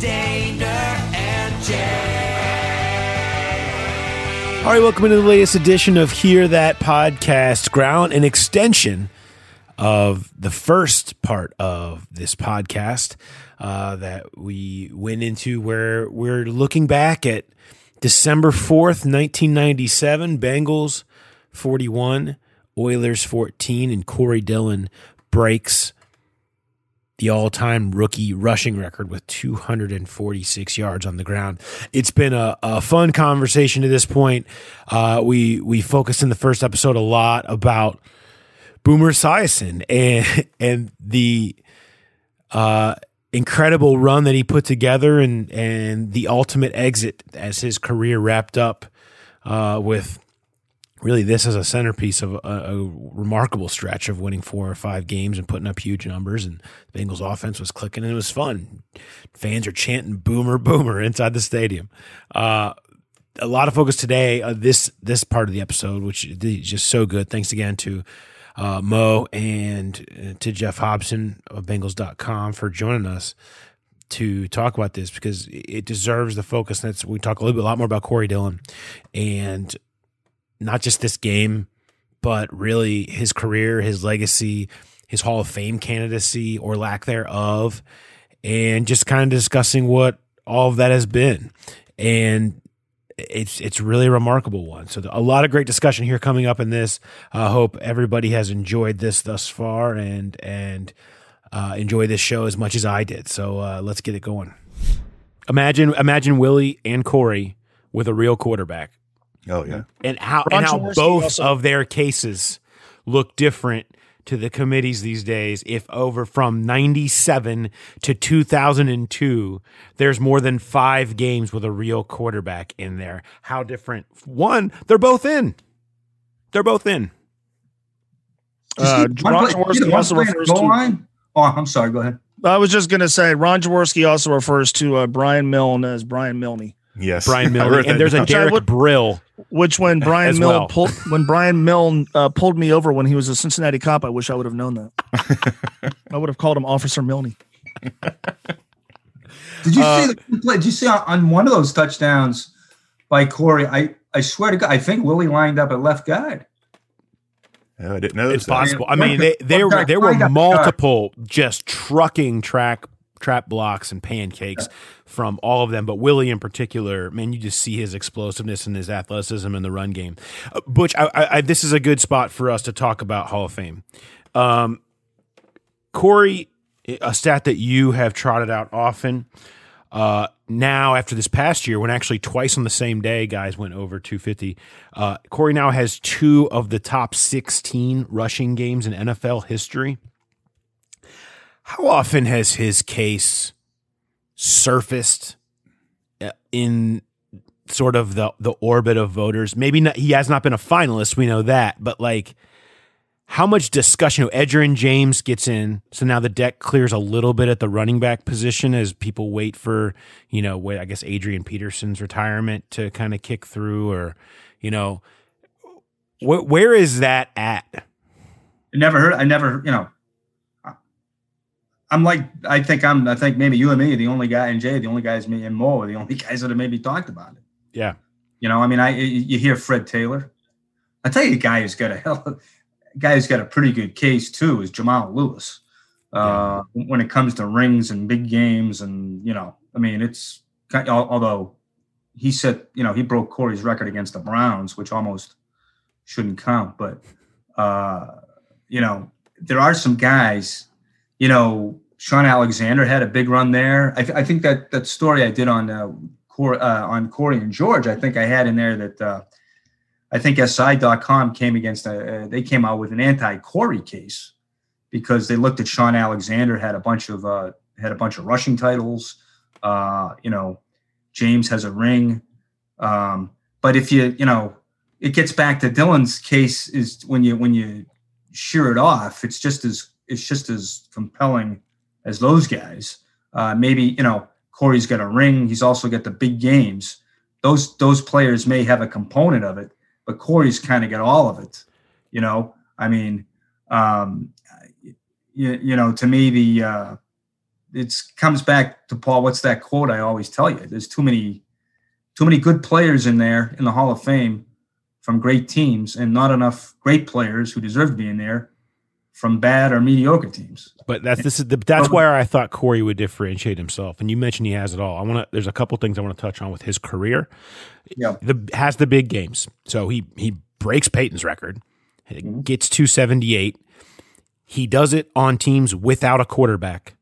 Daner and Jay. All right, welcome to the latest edition of Hear That Podcast Ground, an extension of the first part of this podcast uh, that we went into where we're looking back at December 4th, 1997, Bengals 41, Oilers 14, and Corey Dillon breaks the all-time rookie rushing record with 246 yards on the ground. It's been a, a fun conversation to this point. Uh, we we focused in the first episode a lot about Boomer Esiason and and the uh, incredible run that he put together and and the ultimate exit as his career wrapped up uh, with really this is a centerpiece of a, a remarkable stretch of winning four or five games and putting up huge numbers and the Bengals offense was clicking and it was fun. Fans are chanting boomer boomer inside the stadium. Uh, a lot of focus today on this this part of the episode, which is just so good. Thanks again to uh, Mo and uh, to Geoff Hobson of Bengals.com for joining us to talk about this because it deserves the focus. That's we talk a little bit a lot more about Corey Dillon and not just this game, but really his career, his legacy, his Hall of Fame candidacy or lack thereof, and just kind of discussing what all of that has been. And it's it's really a remarkable one. So a lot of great discussion here coming up in this. I uh, hope everybody has enjoyed this thus far and and uh, enjoy this show as much as I did. So uh, let's get it going. Imagine imagine Willie and Corey with a real quarterback Oh yeah. and how Ron and how both also- of their cases look different to the committees these days if over from 97 to 2002 there's more than 5 games with a real quarterback in there how different one they're both in they're both in Uh, Ron Jaworski also play in the refers to. line? Oh, I'm sorry. Go ahead. I was just going to say Ron Jaworski also refers to uh, Brian Milne as Brian Milne, Yes. Brian I Miller and there's a down. Sorry, Derek what- Brill which when Brian As Milne well. pulled when Brian Milne uh, pulled me over when he was a Cincinnati cop, I wish I would have known that. I would have called him Officer Milne. Did you Uh, see the? Did you see on, on one of those touchdowns by Corey? I, I swear to God, I think Willie lined up at left guard. Oh, I didn't know it's that. possible i mean guy- they, there one guy were there were climbed up the multiple just trucking track trap blocks and pancakes from all of them but willie in particular man you just see his explosiveness and his athleticism in the run game uh, butch I, I, I, this is a good spot for us to talk about hall of fame um, corey a stat that you have trotted out often uh, now after this past year, when actually twice on the same day guys went over 250, uh, Corey now has two of the top 16 rushing games in NFL history. How often has his case surfaced uh, in sort of the the orbit of voters? Maybe not, he has not been a finalist, we know that, but like how much discussion? You know, Edgerrin James gets in, so now the deck clears a little bit at the running back position as people wait for, you know, I guess Adrian Peterson's retirement to kind of kick through, or, you know, wh- where is that at? I never heard. I never. You know. I'm like. I think I'm. I think maybe you and me are the only guy, and Jay, the only guys, me and Mo, are the only guys that have maybe talked about it. Yeah, You know, I mean, I you hear Fred Taylor. I tell you, a guy who's got a hell, of, a guy who's got a pretty good case too is Jamal Lewis. Uh, When it comes to rings and big games, and you know, I mean, it's although he said, you know, he broke Corey's record against the Browns, which almost shouldn't count, but uh, you know, there are some guys, you know, Shaun Alexander had a big run there. I, th- I think that that story I did on uh, Cor- uh, on Corey and George, I think I had in there that uh, I think SI.com came against a, uh, they came out with an anti-Corey case because they looked at Shaun Alexander had a bunch of uh, had a bunch of rushing titles. Uh, you know, James has a ring. Um, but if you you know, it gets back to Dillon's case is when you when you shear it off, it's just as it's just as compelling as those guys. Uh, maybe you know Corey's got a ring. He's also got the big games. Those those players may have a component of it, but Corey's kind of got all of it. You know, I mean, um, you, you know, to me the uh, it comes back to Paul. What's that quote I always tell you? There's too many too many good players in there in the Hall of Fame from great teams, and not enough great players who deserve to be in there from bad or mediocre teams. But that's this is the, that's where I thought Corey would differentiate himself. And you mentioned he has it all. I want to. There's a couple things I want to touch on with his career. Yeah, the has the big games. So he he breaks Peyton's record, mm-hmm. gets 278. He does it on teams without a quarterback.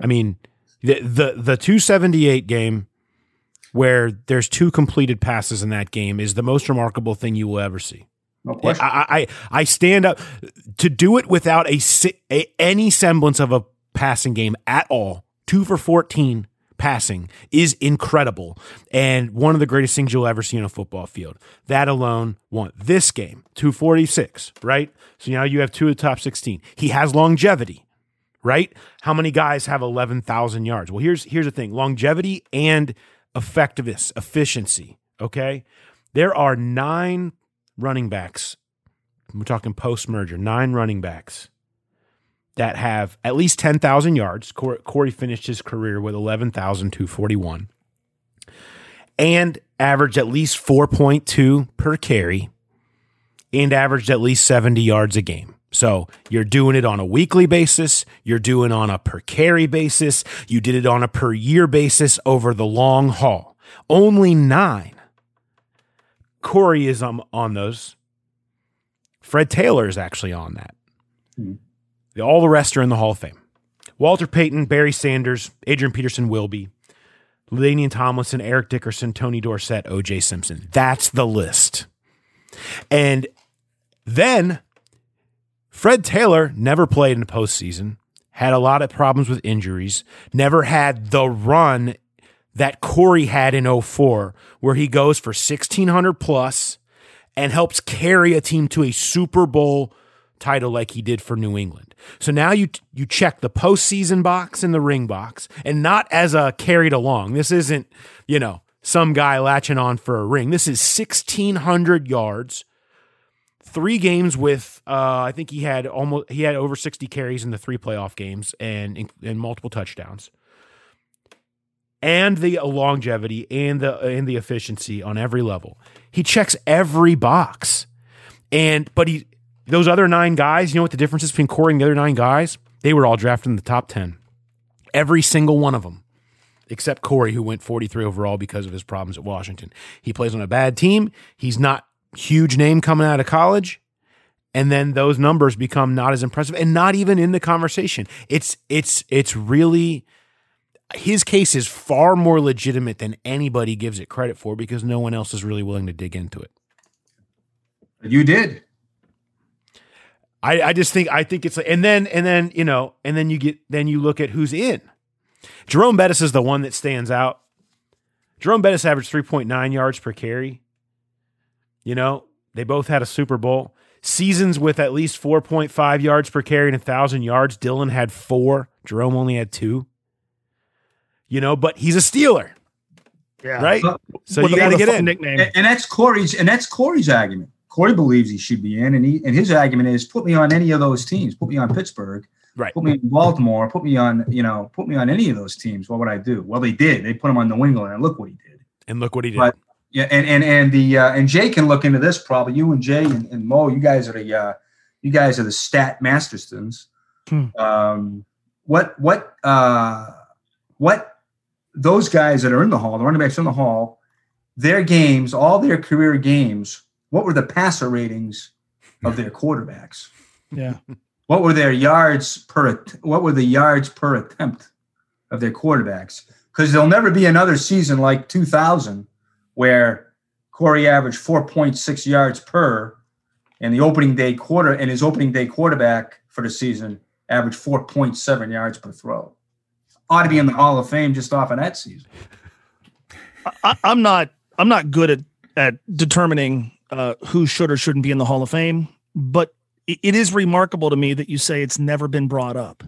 I mean, the the the 278 game where there's two completed passes in that game is the most remarkable thing you will ever see. No I, I I stand up to do it without a, a any semblance of a passing game at all. Two for 14 passing is incredible and one of the greatest things you'll ever see in a football field. That alone won this game, 246, right? So now you have two of the top 16. He has longevity, right? How many guys have 11,000 yards? Well, here's here's the thing. Longevity and effectiveness, efficiency, okay? There are 9 running backs. We're talking post merger, 9 running backs that have at least 10,000 yards. Corey finished his career with 11,241 and averaged at least 4.2 per carry and averaged at least 70 yards a game. So you're doing it on a weekly basis. You're doing on a per carry basis. You did it on a per year basis over the long haul. Only nine. Corey is on, on those. Fred Taylor is actually on that. Mm-hmm. All the rest are in the Hall of Fame. Walter Payton, Barry Sanders, Adrian Peterson will be, LaDainian Tomlinson, Eric Dickerson, Tony Dorsett, OJ Simpson. That's the list. And then Fred Taylor never played in the postseason, had a lot of problems with injuries, never had the run that Corey had in 04, where he goes for 1,600 plus and helps carry a team to a Super Bowl title like he did for New England. So now you you check the postseason box and the ring box, and not as a carried along. This isn't you know some guy latching on for a ring. This is sixteen hundred yards, three games with uh, I think he had almost he had over sixty carries in the three playoff games and and multiple touchdowns. And the longevity and the and the efficiency on every level. He checks every box. And but he those other nine guys, you know what the difference is between Corey and the other nine guys? They were all drafted in the top 10. Every single one of them, except Corey, who went 43 overall because of his problems at Washington. He plays on a bad team. He's not huge name coming out of college. And then those numbers become not as impressive and not even in the conversation. It's it's it's really his case is far more legitimate than anybody gives it credit for because no one else is really willing to dig into it. You did. I, I just think I think it's like, and then and then you know and then you get then you look at who's in. Jerome Bettis is the one that stands out. Jerome Bettis averaged three point nine yards per carry. You know they both had a Super Bowl seasons with at least four point five yards per carry and a thousand yards. Dillon had four. Jerome only had two. You know, but he's a Steeler. Yeah. Right. So you got to get in. Nickname. And, and that's Corey's. And that's Corey's argument. Corey believes he should be in, and he and his argument is put me on any of those teams. Put me on Pittsburgh. Right. Put me in Baltimore. Put me on you know. Put me on any of those teams. What would I do? Well, they did. They put him on New England, and look what he did. And look what he did. But, yeah, and and and the uh, and Jay can look into this probably. You and Jay and, and Mo, you guys are the uh, you guys are the stat masterstones. Hmm. Um, what what uh, what those guys that are in the hall, the running backs in the hall, their games, all their career games what were the passer ratings of their quarterbacks? Yeah. What were their yards per? What were the yards per attempt of their quarterbacks? Because there'll never be another season like 2000 where Corey averaged 4.6 yards per, and the opening day quarter and his opening day quarterback for the season averaged 4.7 yards per throw. Ought to be in the Hall of Fame just off of that season. I, I'm not I'm not good at at determining uh, who should or shouldn't be in the Hall of Fame, but it, it is remarkable to me that you say it's never been brought up.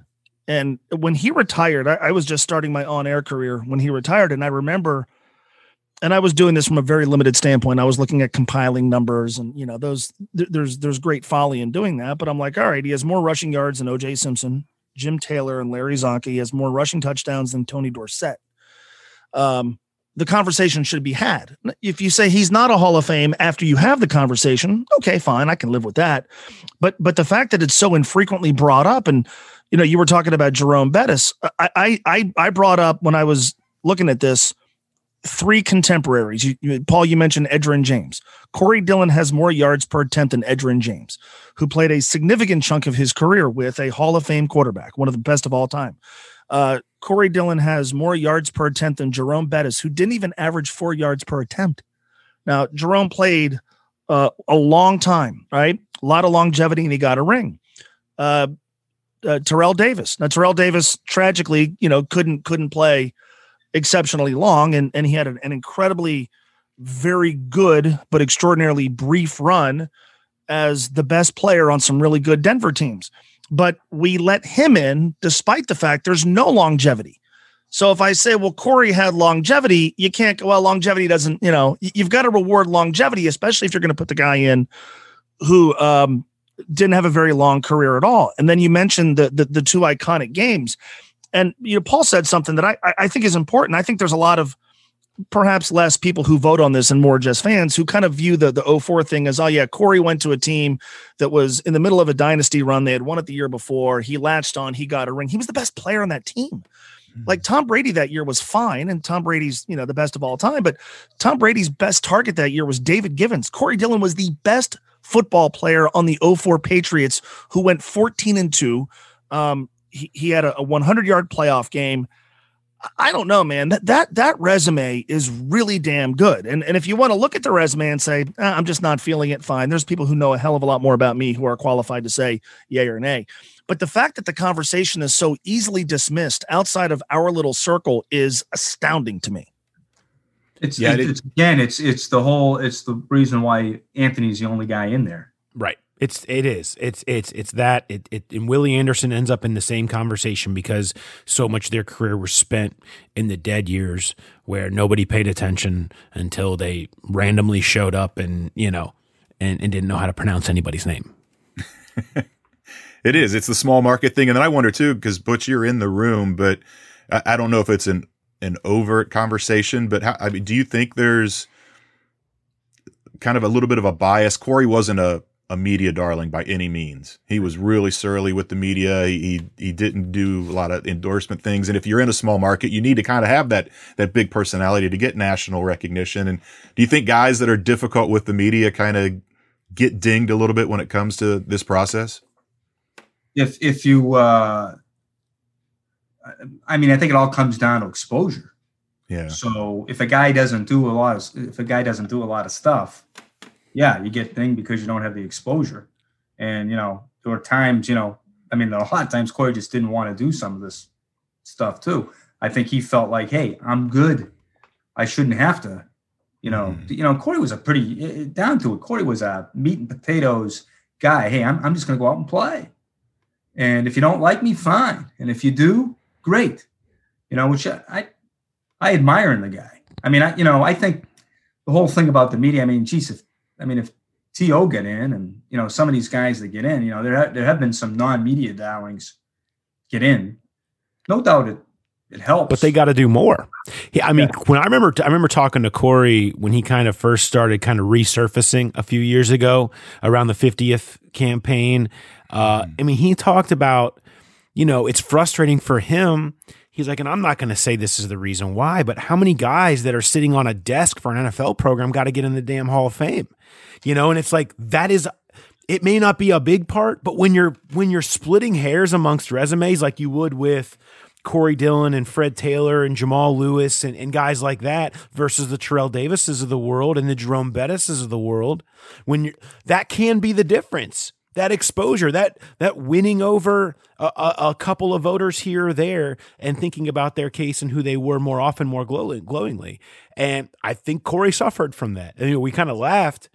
And when he retired, I, I was just starting my on-air career when he retired, and I remember, and I was doing this from a very limited standpoint. I was looking at compiling numbers, and you know, those th- there's there's great folly in doing that. But I'm like, all right, he has more rushing yards than O.J. Simpson, Jim Taylor, and Larry Csonka. He has more rushing touchdowns than Tony Dorsett. Um, the conversation should be had. If you say he's not a Hall of Fame after you have the conversation, okay, fine, I can live with that. But but the fact that it's so infrequently brought up, and you know, you were talking about Jerome Bettis. I I, I brought up when I was looking at this three contemporaries. You, you, Paul, you mentioned Edgerrin James. Corey Dillon has more yards per attempt than Edgerrin James, who played a significant chunk of his career with a Hall of Fame quarterback, one of the best of all time. Uh, Corey Dillon has more yards per attempt than Jerome Bettis, who didn't even average four yards per attempt. Now, Jerome played uh, a long time, right? A lot of longevity, and he got a ring. Uh, uh, Terrell Davis. Now, Terrell Davis tragically, you know, couldn't couldn't play exceptionally long, and and he had an, an incredibly very good but extraordinarily brief run as the best player on some really good Denver teams but we let him in despite the fact there's no longevity. So if I say, well, Corey had longevity, you can't go, well, longevity doesn't, you know, you've got to reward longevity, especially if you're going to put the guy in who um, didn't have a very long career at all. And then you mentioned the, the, the two iconic games. And, you know, Paul said something that I, I- think is important. I think there's a lot of perhaps less people who vote on this and more just fans who kind of view the, the 04 thing as, oh, yeah, Corey went to a team that was in the middle of a dynasty run. They had won it the year before. He latched on, he got a ring. He was the best player on that team. Like Tom Brady that year was fine, and Tom Brady's, you know, the best of all time. But Tom Brady's best target that year was David Givens. Corey Dillon was the best football player on the 04 Patriots who went 14 and 2. Um, he, he had a, a 100 yard playoff game. I don't know, man. That that that resume is really damn good. And and if you want to look at the resume and say, "Ah, I'm just not feeling it, fine. There's people who know a hell of a lot more about me who are qualified to say yay or nay. But the fact that the conversation is so easily dismissed outside of our little circle is astounding to me. It's, Yeah, it's, it- it's again, it's it's the whole, it's the reason why Anthony's the only guy in there. Right. It's it is. It's it's it's that it, it and Willie Anderson ends up in the same conversation because so much of their career was spent in the dead years where nobody paid attention until they randomly showed up and you know and, and didn't know how to pronounce anybody's name. It is. It's the small market thing, and then I wonder too, because Butch, you're in the room, but I, I don't know if it's an an overt conversation. But how, I mean, do you think there's kind of a little bit of a bias? Corey wasn't a a media darling by any means. He was really surly with the media. He, he he didn't do a lot of endorsement things. And if you're in a small market, you need to kind of have that that big personality to get national recognition. And do you think guys that are difficult with the media kind of get dinged a little bit when it comes to this process? If if you, uh, I mean, I think it all comes down to exposure. Yeah. So if a guy doesn't do a lot of if a guy doesn't do a lot of stuff, yeah, you get thing because you don't have the exposure. And you know, there were times, you know, I mean, a lot of times Corey just didn't want to do some of this stuff too. I think he felt like, hey, I'm good. I shouldn't have to. You know, Mhm. you know, Corey was a pretty eh, down to it. Corey was a meat and potatoes guy. Hey, I'm I'm just gonna go out and play. And if you don't like me, fine. And if you do, great. You know, which I I, I admire in the guy. I mean, I you know, I think the whole thing about the media. I mean, geez, if I mean if To get in, and you know, some of these guys that get in, you know, there ha- there have been some non-media darlings get in. No doubt it it helps. But they got to do more. Yeah, I mean, when I remember, I remember talking to Corey when he kind of first started kind of resurfacing a few years ago around the 50th campaign. Uh, I mean, he talked about, you know, it's frustrating for him. He's like, and I'm not going to say this is the reason why, but how many guys that are sitting on a desk for an NFL program got to get in the damn Hall of Fame, you know? And it's like that is it may not be a big part, but when you're when you're splitting hairs amongst resumes like you would with Corey Dillon and Fred Taylor and Jamal Lewis and, and guys like that versus the Terrell Davises of the world and the Jerome Bettises of the world, when you that can be the difference. That exposure, that that winning over a, a, a, couple of voters here or there, and thinking about their case and who they were more often, more glowing, glowingly. And I think Corey suffered from that. And, you know, we kind of laughed,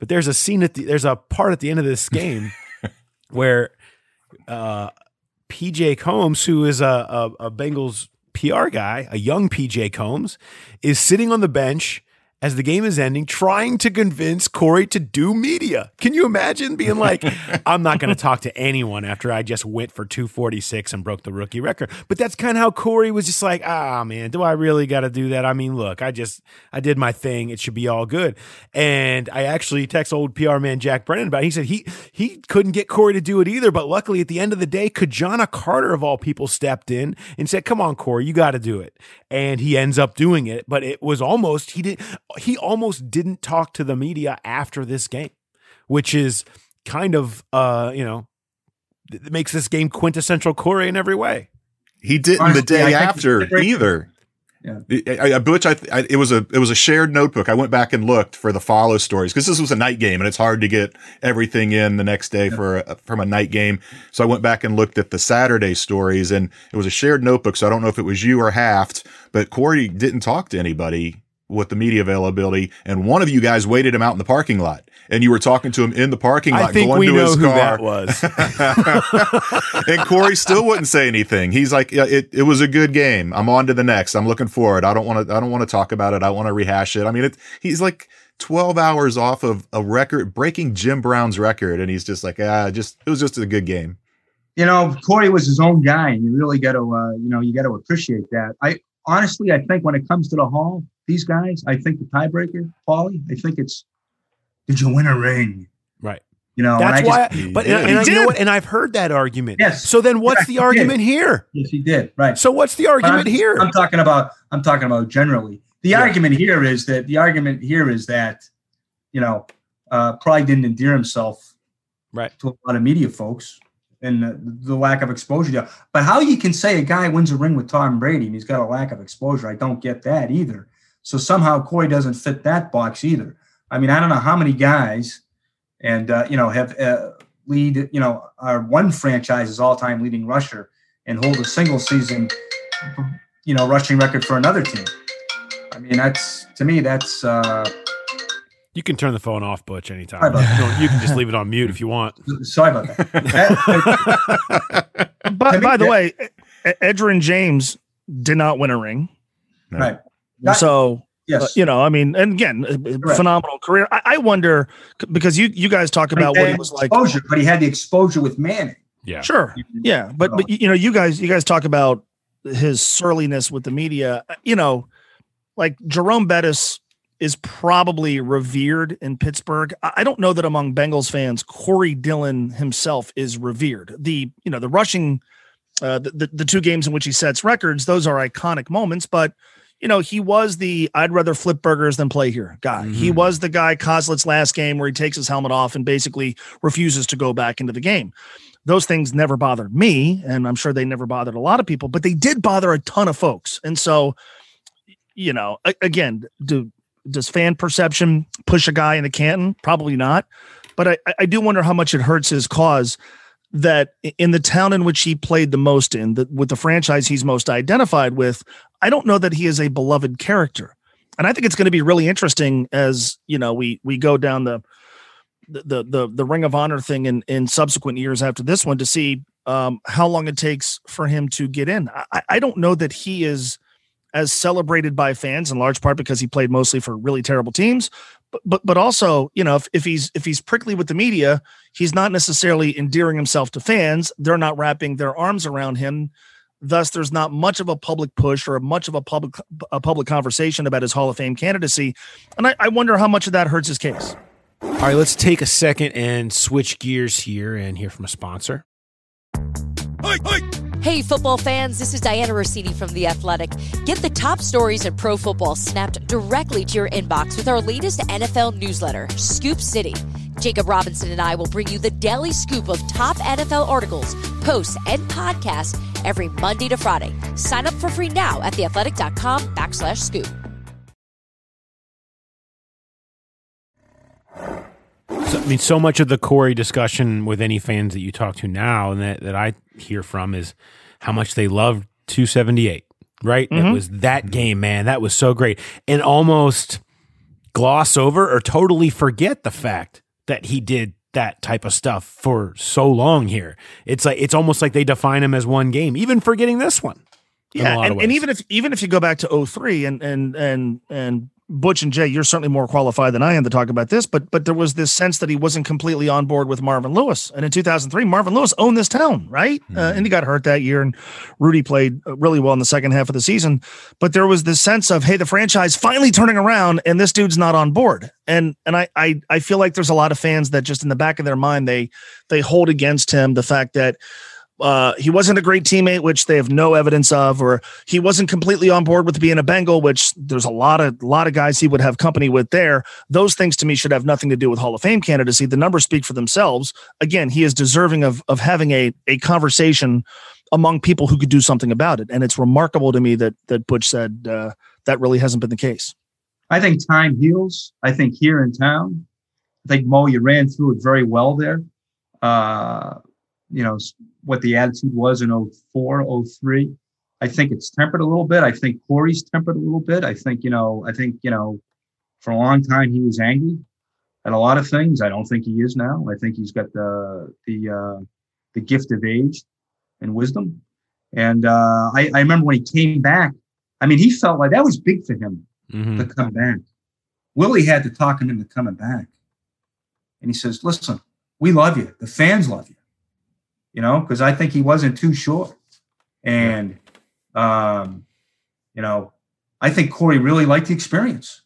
but there's a scene at the there's a part at the end of this game where uh, PJ Combs, who is a, a, a Bengals PR guy, a young PJ Combs, is sitting on the bench as the game is ending, trying to convince Corey to do media. Can you imagine being like, I'm not going to talk to anyone after I just went for 246 and broke the rookie record? But that's kind of how Corey was just like, ah, man, do I really got to do that? I mean, look, I just, I did my thing. It should be all good. And I actually text old PR man Jack Brennan about it. He said he, he couldn't get Corey to do it either. But luckily at the end of the day, Ki-Jana Carter of all people stepped in and said, come on, Corey, you got to do it. And he ends up doing it. But it was almost, he did, he almost didn't talk to the media after this game, which is kind of uh, you know, it makes this game quintessential Corey in every way. He didn't Honestly, the day after either. Yeah. I, I, Butch, I, I, it was a it was a shared notebook. I went back and looked for the follow stories because this was a night game and it's hard to get everything in the next day yeah. for a, from a night game. So I went back and looked at the Saturday stories and it was a shared notebook. So I don't know if it was you or Haft, but Corey didn't talk to anybody with the media availability, and one of you guys waited him out in the parking lot, and you were talking to him in the parking lot, I think going we to know his who car. That was, and Corey still wouldn't say anything. He's like, yeah, "It it was a good game. I'm on to the next. I'm looking forward. I don't want to. I don't want to talk about it. I want to rehash it. I mean, it, he's like." 12 hours off of a record breaking Jim Brown's record and he's just like ah just it was just a good game you know Corey was his own guy and you really got to uh, you know you got to appreciate that I honestly I think when it comes to the hall these guys, I think the tiebreaker, Paulie, I think it's did you win a ring? Right. You know, that's why. Just, but and, and you know what? And I've heard that argument. Yes. So then, what's the argument did. here? Yes, he did. Right. So what's the argument I'm, here? I'm talking about. I'm talking about generally. The yeah. argument here is that the argument here is that, you know, uh, probably didn't endear himself, right, to a lot of media folks and the, the, lack of exposure. But how you can say a guy wins a ring with Tom Brady and he's got a lack of exposure, I don't get that either. So somehow Corey doesn't fit that box either. I mean, I don't know how many guys, and uh, you know, have uh, lead, you know, are one franchise's all-time leading rusher and hold a single season, you know, rushing record for another team. I mean, that's to me, that's. Uh, you can turn the phone off, Butch, anytime. You, you can just leave it on mute if you want. Sorry about that. by, by the way, Edgerrin James did not win a ring. Right. That, so yes, uh, you know, I mean, and again, Correct. phenomenal career. I, I, wonder because you you guys talk about what he was like, exposure, but he had the exposure with Manning. Yeah, sure, yeah, but but you know, you guys you guys talk about his surliness with the media. Uh, you know, like Jerome Bettis is probably revered in Pittsburgh. I don't know that among Bengals fans, Corey Dillon himself is revered. The you know the rushing, uh, the, the the two games in which he sets records, those are iconic moments, but you know, he was the I'd rather flip burgers than play here guy. Mm-hmm. He was the guy Coslet's last game where he takes his helmet off and basically refuses to go back into the game. Those things never bothered me, and I'm sure they never bothered a lot of people, but they did bother a ton of folks. And so, you know, again, do does fan perception push a guy into Canton? Probably not. But I, I do wonder how much it hurts his cause that in the town in which he played the most in, the, with the franchise he's most identified with, I don't know that he is a beloved character. And I think it's going to be really interesting as you know we we go down the the the the Ring of Honor thing in in subsequent years after this one to see um, how long it takes for him to get in. I, I don't know that he is as celebrated by fans in large part because he played mostly for really terrible teams, but but but also you know if, if he's if he's prickly with the media he's not necessarily endearing himself to fans they're not wrapping their arms around him thus there's not much of a public push or much of a public a public conversation about his hall of fame candidacy. And i, I wonder how much of that hurts his case. All right let's take a second and switch gears here and hear from a sponsor. Hey, hey. Hey, football fans, this is Dianna Russini from The Athletic. Get the top stories in pro football snapped directly to your inbox with our latest NFL newsletter, Scoop City. Jacob Robinson and I will bring you the daily scoop of top NFL articles, posts, and podcasts every Monday to Friday. Sign up for free now at theathletic.com backslash scoop. So, I mean, so much of the Corey discussion with any fans that you talk to now and that, that I hear from is how much they love 278, right? It Mhm. was that game, man. That was so great. And almost gloss over or totally forget the fact that he did that type of stuff for so long here. It's like, it's almost like they define him as one game, even forgetting this one. Yeah, and, and even if even if you go back to 03 and and and and Butch and Jay, you're certainly more qualified than I am to talk about this, but but there was this sense that he wasn't completely on board with Marvin Lewis. And in 2003, Marvin Lewis owned this town, right? Uh, and he got hurt that year, and Rudy played uh, really well in the second half of the season. But there was this sense of, hey, the franchise finally turning around, and this dude's not on board. And and I I I feel like there's a lot of fans that just in the back of their mind they they hold against him the fact that uh, he wasn't a great teammate, which they have no evidence of, or he wasn't completely on board with being a Bengal, which there's a lot of lot of guys he would have company with there. Those things to me should have nothing to do with Hall of Fame candidacy. The numbers speak for themselves. Again, he is deserving of of having a a conversation among people who could do something about it. And it's remarkable to me that that Butch said uh, that really hasn't been the case. I think time heals. I think here in town, I think Mo, you ran through it very well there. Uh, you know, what the attitude was in 04, 03. I think it's tempered a little bit. I think Corey's tempered a little bit. I think, you know, I think, you know, for a long time he was angry at a lot of things. I don't think he is now. I think he's got the the uh, the gift of age and wisdom. And uh, I, I remember when he came back. I mean, he felt like that was big for him Mhm. to come back. Willie had to talk him into coming back. And he says, listen, we love you. The fans love you. You know, because I think he wasn't too sure. And um, you know, I think Corey really liked the experience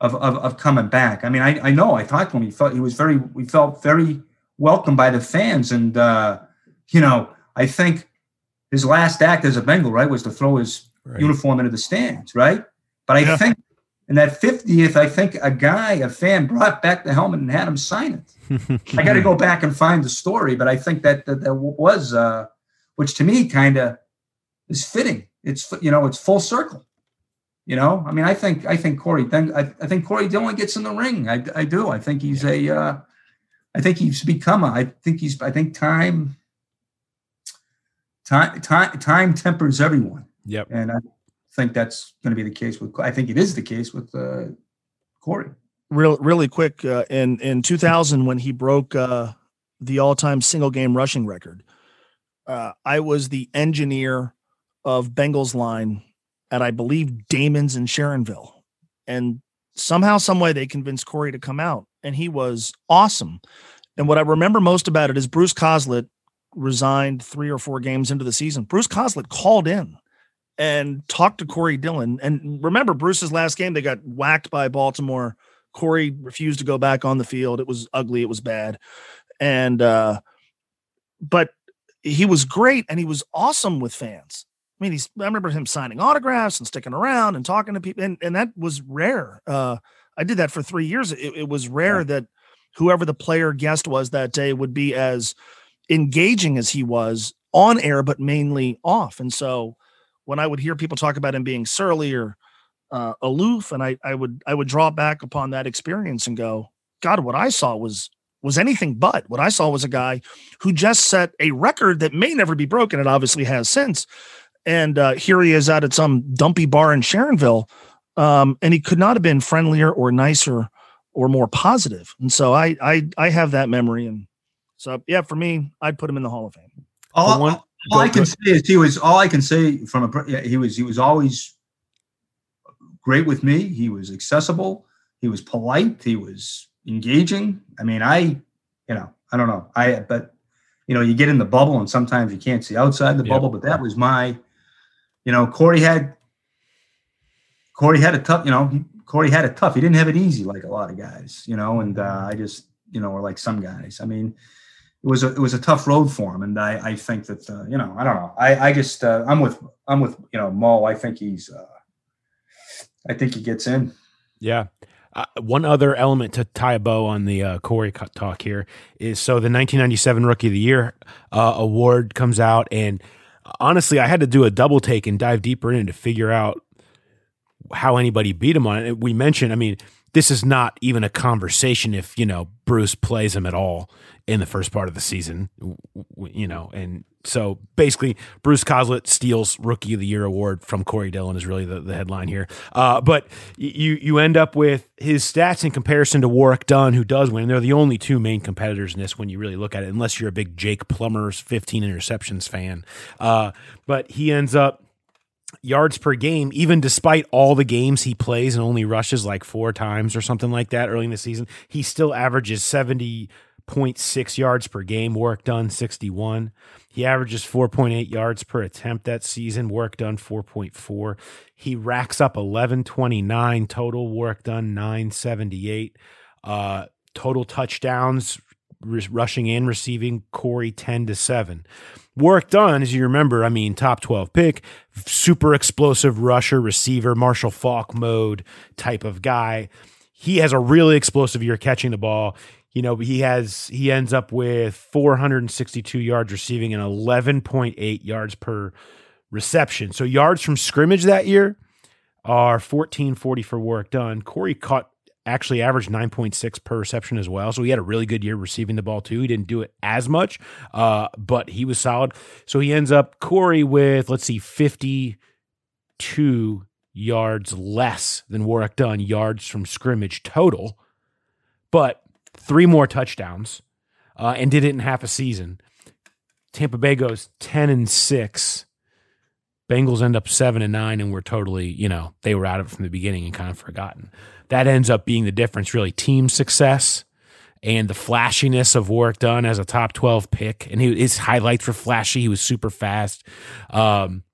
of, of of coming back. I mean, I, I know I talked to him. He felt he was very we felt very welcomed by the fans. And uh, you know, I think his last act as a Bengal, right, was to throw his Right. uniform into the stands, right? But I Yeah. think in that 50th, I think a guy, a fan, brought back the helmet and had him sign it. I got to go back and find the story, but I think that that, that was, uh, which to me kind of is fitting. It's you know, it's full circle. You know, I mean, I think I think Corey. Then I, I think Corey Dillon gets in the ring. I, I do. I think he's a. Uh, I think he's become a. I think he's. I think time. Time time time tempers everyone. Yep. And I think that's going to be the case with. I think it is the case with uh, Corey. real really quick uh, in in 2000 when he broke uh, the all-time single game rushing record uh, i was the engineer of bengals line at i believe damon's in sharonville and somehow some way they convinced corey to come out and he was awesome and what i remember most about it is bruce coslet resigned three or four games into the season bruce coslet called in and talked to corey dillon and remember bruce's last game they got whacked by baltimore Corey refused to go back on the field. It was ugly. It was bad. And, uh, but he was great and he was awesome with fans. I mean, he's, I remember him signing autographs and sticking around and talking to people. And, and that was rare. Uh, I did that for three years. It, it was rare that whoever the player guest was that day would be as engaging as he was on air, but mainly off. And so when I would hear people talk about him being surly or, uh, aloof, and I I would I would draw back upon that experience and go, God, what I saw was was anything but. What I saw was a guy who just set a record that may never be broken. It obviously has since. And uh, here he is out at some dumpy bar in Sharonville, um, and he could not have been friendlier or nicer or more positive. And so I I I have that memory, and so yeah, for me, I'd put him in the Hall of Fame. All, one- all go- I can go- say is he was. All I can say from a yeah, he was he was always great with me. He was accessible. He was polite. He was engaging. I mean, I you know I don't know I but you know you get in the bubble and sometimes you can't see outside the Yep. bubble. But that was my you know Corey had Corey had a tough you know Corey had it tough. He didn't have it easy like a lot of guys. You know, and uh, I just you know or like some guys. I mean it was a it was a tough road for him, and I I think that uh, you know I don't know I I just uh, I'm with I'm with you know Mo. I think he's uh, I think he gets in. Yeah. Uh, one other element to tie a bow on the uh, Corey talk here is so the 1997 Rookie of the Year uh, award comes out, and honestly, I had to do a double take and dive deeper in to figure out how anybody beat him on it. We mentioned, I mean, this is not even a conversation if you know Bruce plays him at all in the first part of the season, you know, and so basically, Bruce Coslet steals Rookie of the Year award from Corey Dillon is really the, the headline here. Uh, but you you end up with his stats in comparison to Warrick Dunn, who does win. They're the only two main competitors in this when you really look at it, unless you're a big Jake Plummer's 15 interceptions fan. Uh, but he ends up yards per game, even despite all the games he plays and only rushes like four times or something like that early in the season, he still averages 70.6 yards per game, Warrick Dunn 61. He averages 4.8 yards per attempt that season, Warrick Dunn 4.4. He racks up 1129 total, Warrick Dunn 978. Uh, total touchdowns, rushing and receiving, Corey 10 to 7. Warrick Dunn, as you remember, I mean, top 12 pick, super explosive rusher, receiver, Marshall Faulk mode type of guy. He has a really explosive year catching the ball you know, he has he ends up with 462 yards receiving and 11.8 yards per reception. So yards from scrimmage that year are 1440 for Warrick Dunn. Corey caught actually averaged 9.6 per reception as well. So he had a really good year receiving the ball too. He didn't do it as much, uh, but he was solid. So he ends up Corey with let's see 52 yards less than Warrick Dunn yards from scrimmage total. But three more touchdowns, uh, and did it in half a season. Tampa Bay goes ten and six. Bengals end up seven and nine, and we're totally, you know, they were out of it from the beginning and kind of forgotten. That ends up being the difference, really. Team success and the flashiness of Warrick Dunn as a top 12 pick. And he, his highlights were flashy. He was super fast. Um,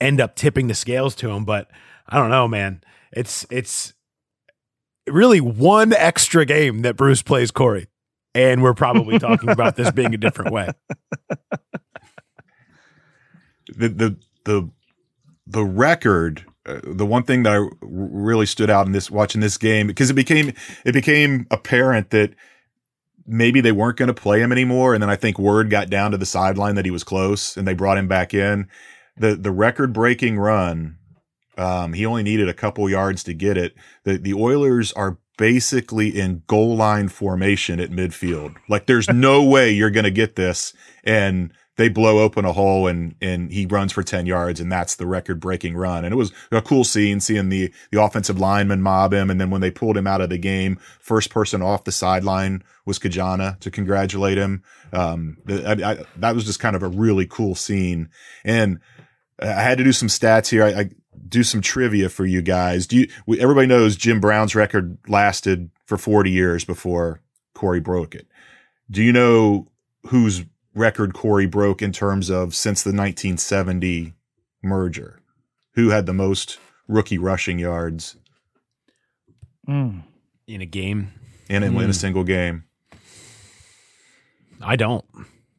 end up tipping the scales to him. But I don't know, man. It's, it's, really one extra game that Bruce plays Corey. And we're probably talking about this being a different way. The the the the record the one thing that I really stood out in this watching this game because it became it became apparent that maybe they weren't going to play him anymore and then I think word got down to the sideline that he was close and they brought him back in the the record breaking run um, he only needed a couple yards to get it. The the Oilers are basically in goal line formation at midfield. Like there's no way you're going to get this and they blow open a hole and and he runs for 10 yards and that's the record breaking run. And it was a cool scene seeing the the offensive lineman mob him and then when they pulled him out of the game, first person off the sideline was Ki-Jana to congratulate him. Um, I, I, that was just kind of a really cool scene. And I had to do some stats here. I, I do some trivia for you guys. Do you? We, everybody knows Jim Brown's record lasted for 40 years before Corey broke it. Do you know whose record Corey broke in terms of since the 1970 merger? Who had the most rookie rushing yards mm. in a game? In, mm. in a hmm. single game. I don't.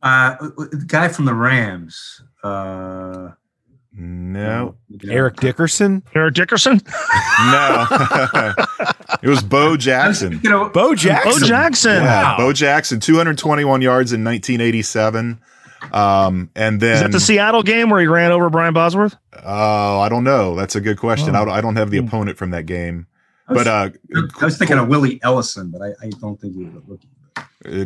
Uh, the guy from the Rams. Uh, no. Eric Dickerson? Eric Dickerson? no. it was Bo Jackson. You know, Bo Jackson. Bo Jackson. Yeah, wow. Bo Jackson, 221 yards in 1987. Um, and then is that the Seattle game where he ran over Brian Bosworth? Oh, uh, I don't know. That's a good question. Oh. I, don't have the hmm. opponent from that game. Was, but uh, I was thinking of Willie Ellison, but I, I don't think he was a rookie. Uh,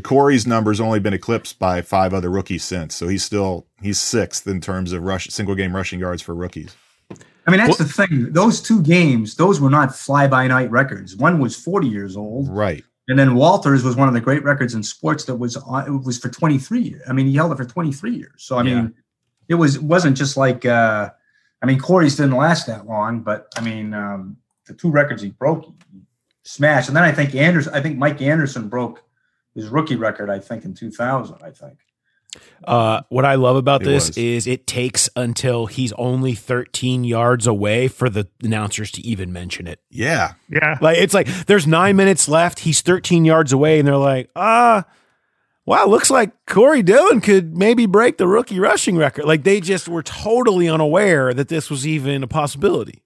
Corey's number's only been eclipsed by five other rookies since, so he's still he's sixth in terms of rush single game rushing yards for rookies. I mean, that's well, the thing. Those two games, those were not fly by night records. One was 40 years old, right? And then Walters was one of the great records in sports that was on, it was for 23 years. I mean, he held it for 23 years. So I yeah. mean, it was it wasn't just like uh, I mean, Corey's didn't last that long, but I mean, um, the two records he broke, he smashed. And then I think Anderson, I think Mike Anderson broke his rookie record, I think, in 2000, I think. Uh, what I love about it this was. is it takes until he's only 13 yards away for the announcers to even mention it. Yeah. Yeah. Like it's like there's nine minutes left. He's 13 yards away, and they're like, ah, wow, looks like Corey Dillon could maybe break the rookie rushing record. Like they just were totally unaware that this was even a possibility.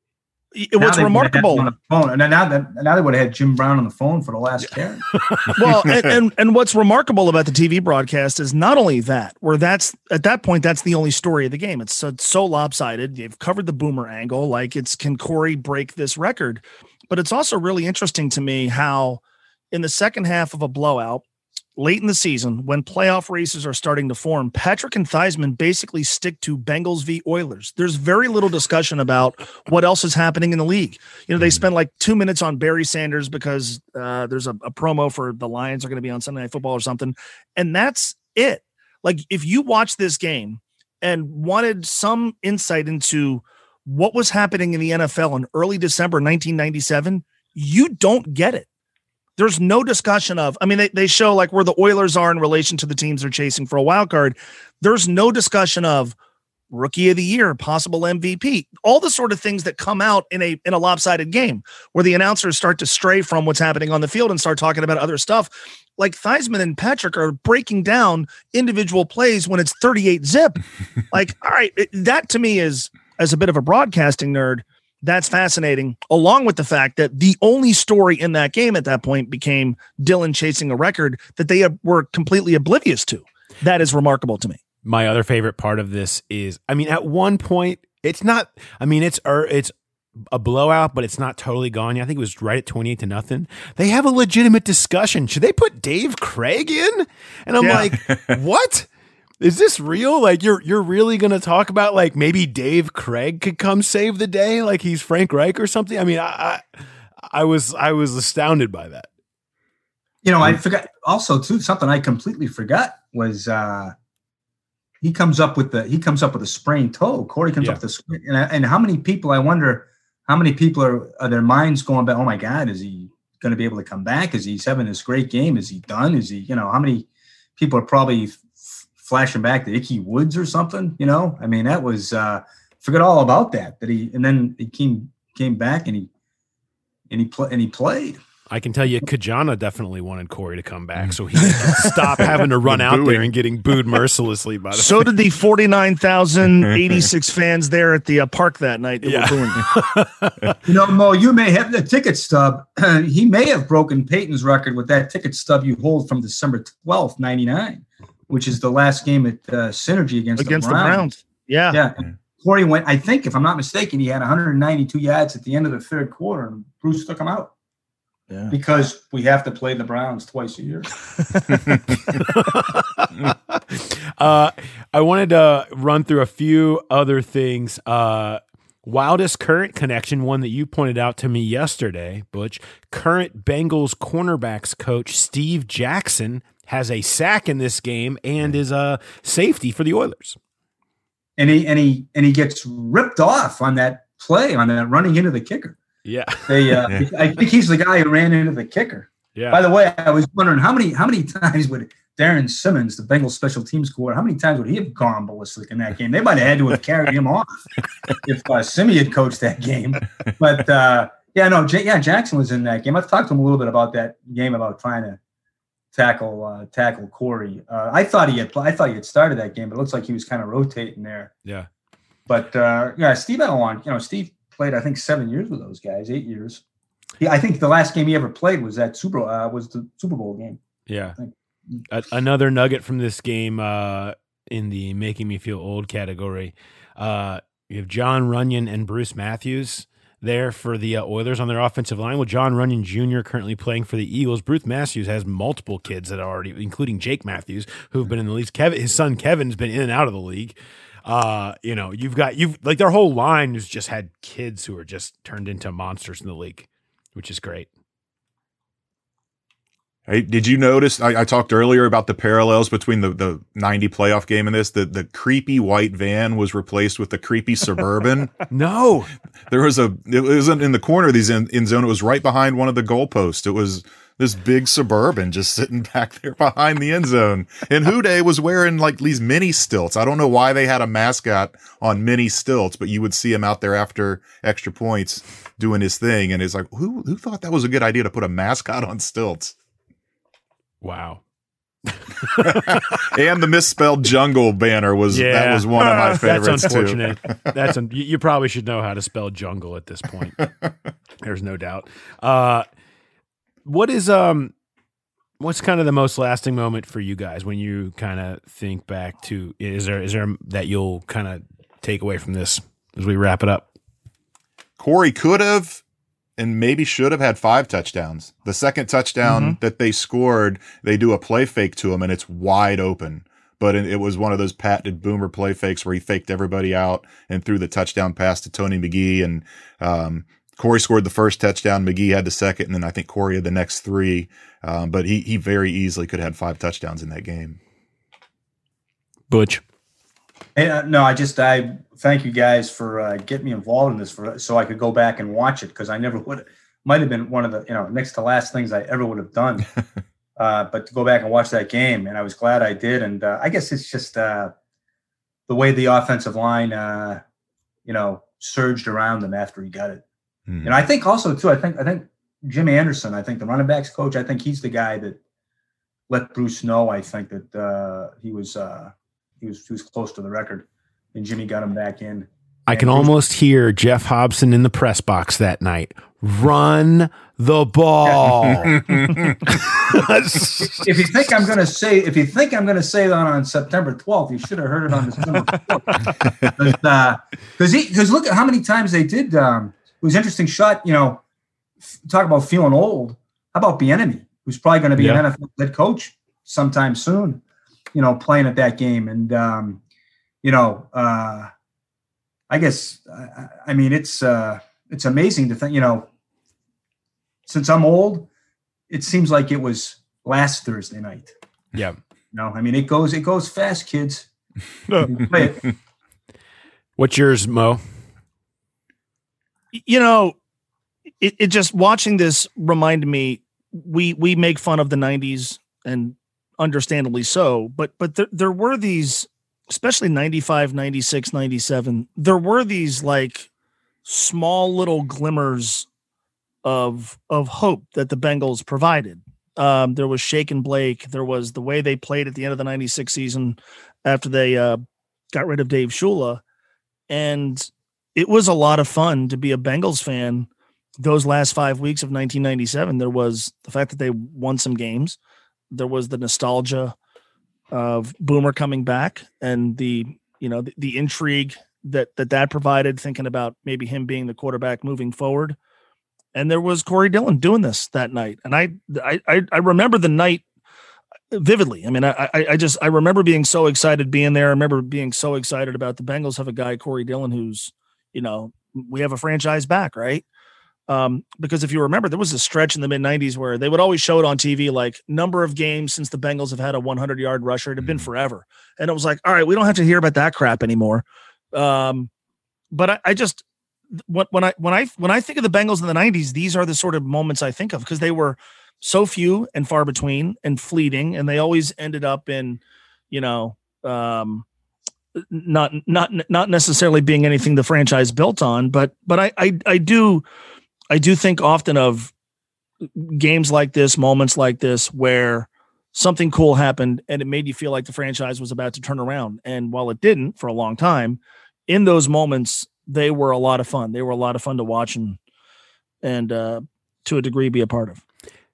It, was remarkable. On the phone. And now that now they would have had Jim Brown on the phone for the last carry. well, and, and and what's remarkable about the TV broadcast is not only that, where that's at that point that's the only story of the game. It's so, it's so lopsided. They've covered the boomer angle, like it's can Corey break this record? But it's also really interesting to me how in the second half of a blowout, late in the season when playoff races are starting to form, Patrick and Theismann basically stick to Bengals v. Oilers. There's very little discussion about what else is happening in the league. You know, they mm-hmm. spend like two minutes on Barry Sanders because uh, there's a, a promo for the Lions are going to be on Sunday Night Football or something. And that's it. Like, if you watch this game and wanted some insight into what was happening in the NFL in early December 1997, you don't get it there's no discussion of, I mean, they, they show like where the Oilers are in relation to the teams they're chasing for a wild card. There's no discussion of rookie of the year, possible MVP, all the sort of things that come out in a in a lopsided game where the announcers start to stray from what's happening on the field and start talking about other stuff. Like Theismann and Patrick are breaking down individual plays when it's 38 zip. like, all right, it, that to me is as a bit of a broadcasting nerd, that's fascinating, along with the fact that the only story in that game at that point became Dillon chasing a record that they were completely oblivious to. That is remarkable to me. My other favorite part of this is, I mean, at one point, it's not. I mean, it's er, it's a blowout, but it's not totally gone. I think it was right at 28 to nothing. They have a legitimate discussion. Should they put Dave Craig in? And I'm yeah. like, what? Is this real? Like you're you're really gonna talk about like maybe Dave Craig could come save the day, like he's Frank Reich or something? I mean, I I, I was I was astounded by that. You know, I forgot also too something I completely forgot was uh he comes up with the he comes up with a sprained toe. Corey comes yeah. up with the and, and how many people I wonder how many people are, are their minds going back? Oh my God, is he going to be able to come back? Is he's having this great game? Is he done? Is he you know how many people are probably flashing back to Ickey Woods or something. You know, I mean, that was uh, forget all about that. That he and then he came came back and he and he played and he played. I can tell you, Ki-Jana definitely wanted Corey to come back so he could stop having to run out there and getting booed mercilessly by the So did the 49,086 fans there at the uh, park that night that yeah. you know, Mo, you may have the ticket stub. he may have broken Peyton's record with that ticket stub you hold from December 12th, 99 which is the last game at uh, Cinergy against, against the Browns. the Browns. Yeah. Yeah. Corey went, I think, if I'm not mistaken, he had 192 yards at the end of the third quarter, and Bruce took him out. Yeah. Because we have to play the Browns twice a year. uh, I wanted to run through a few other things. Uh, wildest current connection, one that you pointed out to me yesterday, Butch. Current Bengals cornerbacks coach Steve Jackson has a sack in this game and is a safety for the Oilers. And he and he and he gets ripped off on that play on that running into the kicker. Yeah, they, uh, I think he's the guy who ran into the kicker. Yeah. By the way, I was wondering how many how many times would Darrin Simmons, the Bengals special teams coordinator, how many times would he have gone ballistic in that game? They might have had to have carried him off if uh, Simi had coached that game. But uh, yeah, no, J- yeah, Jackson was in that game. I've talked to him a little bit about that game about trying to tackle uh, tackle Corey. Uh, I thought he had I thought he had started that game, but it looks like he was kind of rotating there. Yeah. But uh, yeah, Steve Alwan, you know, Steve played I think seven years with those guys, eight years. Yeah, I think the last game he ever played was that Super uh, was the Super Bowl game. Yeah. A- another nugget from this game uh, in the making me feel old category. Uh, you have Jon Runyan and Bruce Matthews there for the uh, Oilers on their offensive line. With Jon Runyan Jr. currently playing for the Eagles, Bruce Matthews has multiple kids that are already, including Jake Matthews, who've been in the league. Kevin, his son Kevin's been in and out of the league. Uh, you know, you've got you've like their whole line has just had kids who are just turned into monsters in the league, which is great. Hey, did you notice? I, I, talked earlier about the parallels between the, the 90 playoff game and this. The, the creepy white van was replaced with the creepy suburban. no, there was a, it wasn't in the corner of these in, in zone. It was right behind one of the goalposts. It was this big suburban just sitting back there behind the end zone. And Who Dey was wearing like these mini stilts. I don't know why they had a mascot on mini stilts, but you would see him out there after extra points doing his thing. And it's like, who, who thought that was a good idea to put a mascot on stilts? Wow. and the misspelled jungle banner was that was one of my favorites That's too. unfortunate. That's un- you, you probably should know how to spell jungle at this point. There's no doubt. Uh, what is um, what's kind of the most lasting moment for you guys when you kind of think back to? Is there is there that you'll kind of take away from this as we wrap it up? Corey could have and maybe should have had five touchdowns. The second touchdown Mm-hmm. that they scored, they do a play fake to him and it's wide open. But it was one of those patented boomer play fakes where he faked everybody out and threw the touchdown pass to Tony McGee. And um, Corey scored the first touchdown. McGee had the second. And then I think Corey had the next three. Um, but he, he very easily could have had five touchdowns in that game. Butch. Hey, uh, no, I just I thank you guys for uh, getting me involved in this for so I could go back and watch it because I never would have might have been one of the you know next to last things I ever would have done. uh, but to go back and watch that game, and I was glad I did. And uh, I guess it's just uh, the way the offensive line, uh, you know, surged around him after he got it. Hmm. And I think also too, I think I think Jim Anderson, I think the running backs coach, I think he's the guy that let Bruce know. I think that uh, he was uh, he was he was close to the record, and Jimmy got him back in. I can almost hear Geoff Hobson in the press box that night. Run the ball. If you think I'm going to say, if you think I'm going to say that on September 12th, you should have heard it on December 4th. Because he, because look at how many times they did. Um, it was an interesting shot. You know, f- talk about feeling old. How about Bieniemy, who's probably going to be Yeah. an NFL head coach sometime soon? You know, playing at that game, and um, you know, uh, I guess I, I mean it's uh, it's amazing to think. You know, since I'm old, it seems like it was last Thursday night. yeah. No, I mean it goes it goes fast, kids. You play it. What's yours, Mo? you know, it, it just watching this reminded me we we make fun of the 90s and understandably so, but but there, there were these especially 95, 96, 97, there were these like small little glimmers of of hope that the Bengals provided. Um, there was Shake and Blake. There was the way they played at the end of the 96 season after they uh, got rid of Dave Shula. And it was a lot of fun to be a Bengals fan those last five weeks of 1997. There was the fact that they won some games. There was the nostalgia of Boomer coming back and the, you know, the, the intrigue that, that that provided thinking about maybe him being the quarterback moving forward. And there was Corey Dillon doing this that night. And I, I, I remember the night vividly. I mean, I, I, I just, I remember being so excited being there. I remember being so excited about the Bengals have a guy, Corey Dillon, who's, you know, we have a franchise back, right? Um, because if you remember, there was a stretch in the mid 90s where they would always show it on TV, like number of games since the Bengals have had a 100 yard rusher. It had been forever. And it was like, all right, we don't have to hear about that crap anymore. Um, but I, I just, when, when I, when I, when I think of the Bengals in the 90s, these are the sort of moments I think of because they were so few and far between and fleeting. And they always ended up in, you know, um, not not not necessarily being anything the franchise built on, but but I I, I do I do think often of games like this, moments like this, where something cool happened and it made you feel like the franchise was about to turn around. And while it didn't for a long time, in those moments they were a lot of fun. They were a lot of fun to watch and and uh, to a degree be a part of.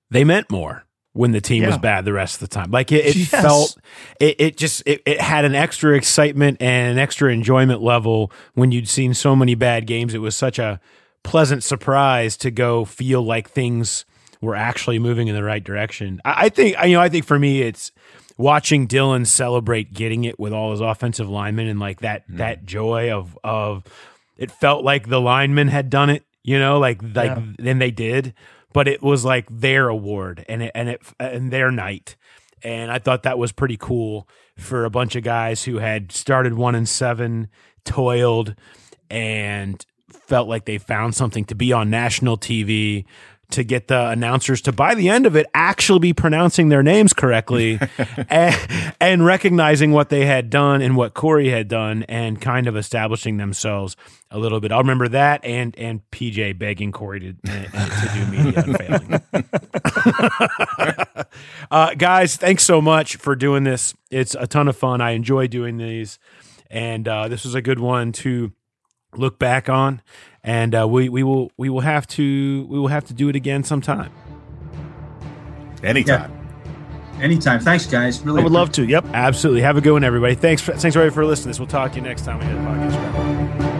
They meant more when the team was bad the rest of the time. Like it, it Yes. felt, it, it just, it, it had an extra excitement and an extra enjoyment level when you'd seen so many bad games. It was such a pleasant surprise to go feel like things were actually moving in the right direction. I, I think, you know, I think for me, it's watching Dillon celebrate getting it with all his offensive linemen and like that, mm. that joy of, of, it felt like the linemen had done it, you know, like, like, Yeah. then they did but it was like their award and it and it and their night. And I thought that was pretty cool for a bunch of guys who had started one and seven, toiled, and felt like they found something to be on national TV, to get the announcers to by the end of it actually be pronouncing their names correctly and, and recognizing what they had done and what Corey had done and kind of establishing themselves a little bit. I'll remember that and and PJ begging Corey to, to do media and failing. uh, guys, thanks so much for doing this. It's a ton of fun. I enjoy doing these, and uh, this was a good one to look back on. And uh, we we will we will have to we will have to do it again sometime. Anytime. Anytime. Thanks, guys. Really I would love to. Yep. Absolutely. Have a good one, everybody. Thanks. For, thanks, everybody, for listening. To This. We'll talk to you next time we hit the podcast.